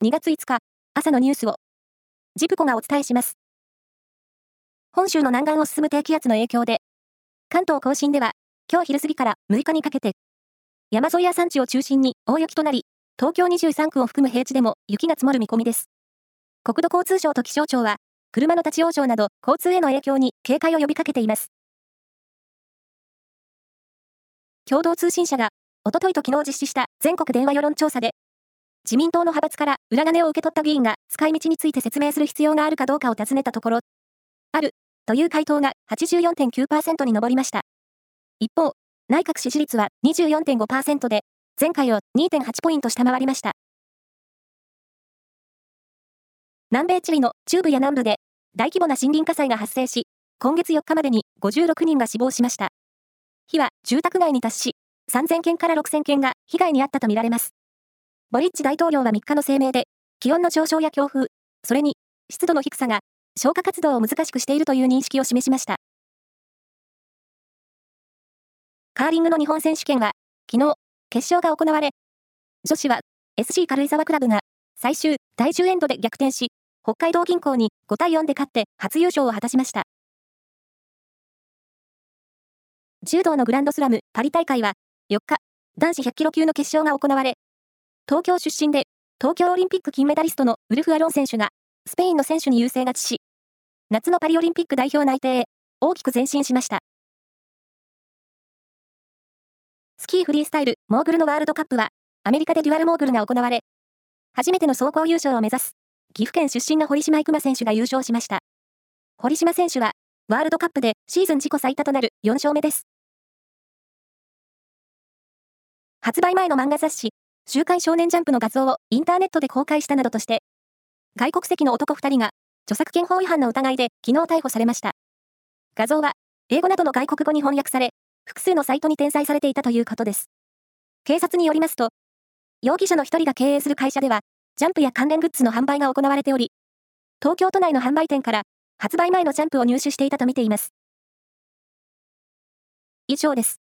2月5日、朝のニュースを、ジプコがお伝えします。本州の南岸を進む低気圧の影響で、関東甲信では、今日昼過ぎから6日にかけて、山沿いや山地を中心に大雪となり、東京23区を含む平地でも雪が積もる見込みです。国土交通省と気象庁は、車の立ち往生など交通への影響に警戒を呼びかけています。共同通信社が、おとといと昨日実施した全国電話世論調査で、自民党の派閥から裏金を受け取った議員が使い道について説明する必要があるかどうかを尋ねたところ、あるという回答が84.9%に上りました。一方、内閣支持率は24.5%で、前回を2.8ポイント下回りました。南米チリの中部や南部で大規模な森林火災が発生し、今月4日までに56人が死亡しました。火は住宅街に達し、3000件から6000件が被害に遭ったとみられます。ボリッチ大統領は3日の声明で、気温の上昇や強風、それに湿度の低さが消火活動を難しくしているという認識を示しました。カーリングの日本選手権は、昨日、決勝が行われ、女子は SC 軽井沢クラブが最終第10エンドで逆転し、北海道銀行に5対4で勝って初優勝を果たしました。柔道のグランドスラムパリ大会は4日、男子100キロ級の決勝が行われ、東京出身で東京オリンピック金メダリストのウルフ・アロン選手がスペインの選手に優勢勝ちし、夏のパリオリンピック代表内定へ大きく前進しました。スキーフリースタイルモーグルのワールドカップはアメリカでデュアルモーグルが行われ、初めての走行優勝を目指す岐阜県出身の堀島育馬選手が優勝しました。堀島選手はワールドカップでシーズン自己最多となる4勝目です。発売前の漫画雑誌週刊少年ジャンプの画像をインターネットで公開したなどとして、外国籍の男2人が著作権法違反の疑いで昨日逮捕されました。画像は英語などの外国語に翻訳され、複数のサイトに転載されていたということです。警察によりますと、容疑者の1人が経営する会社では、ジャンプや関連グッズの販売が行われており、東京都内の販売店から発売前のジャンプを入手していたとみています。以上です。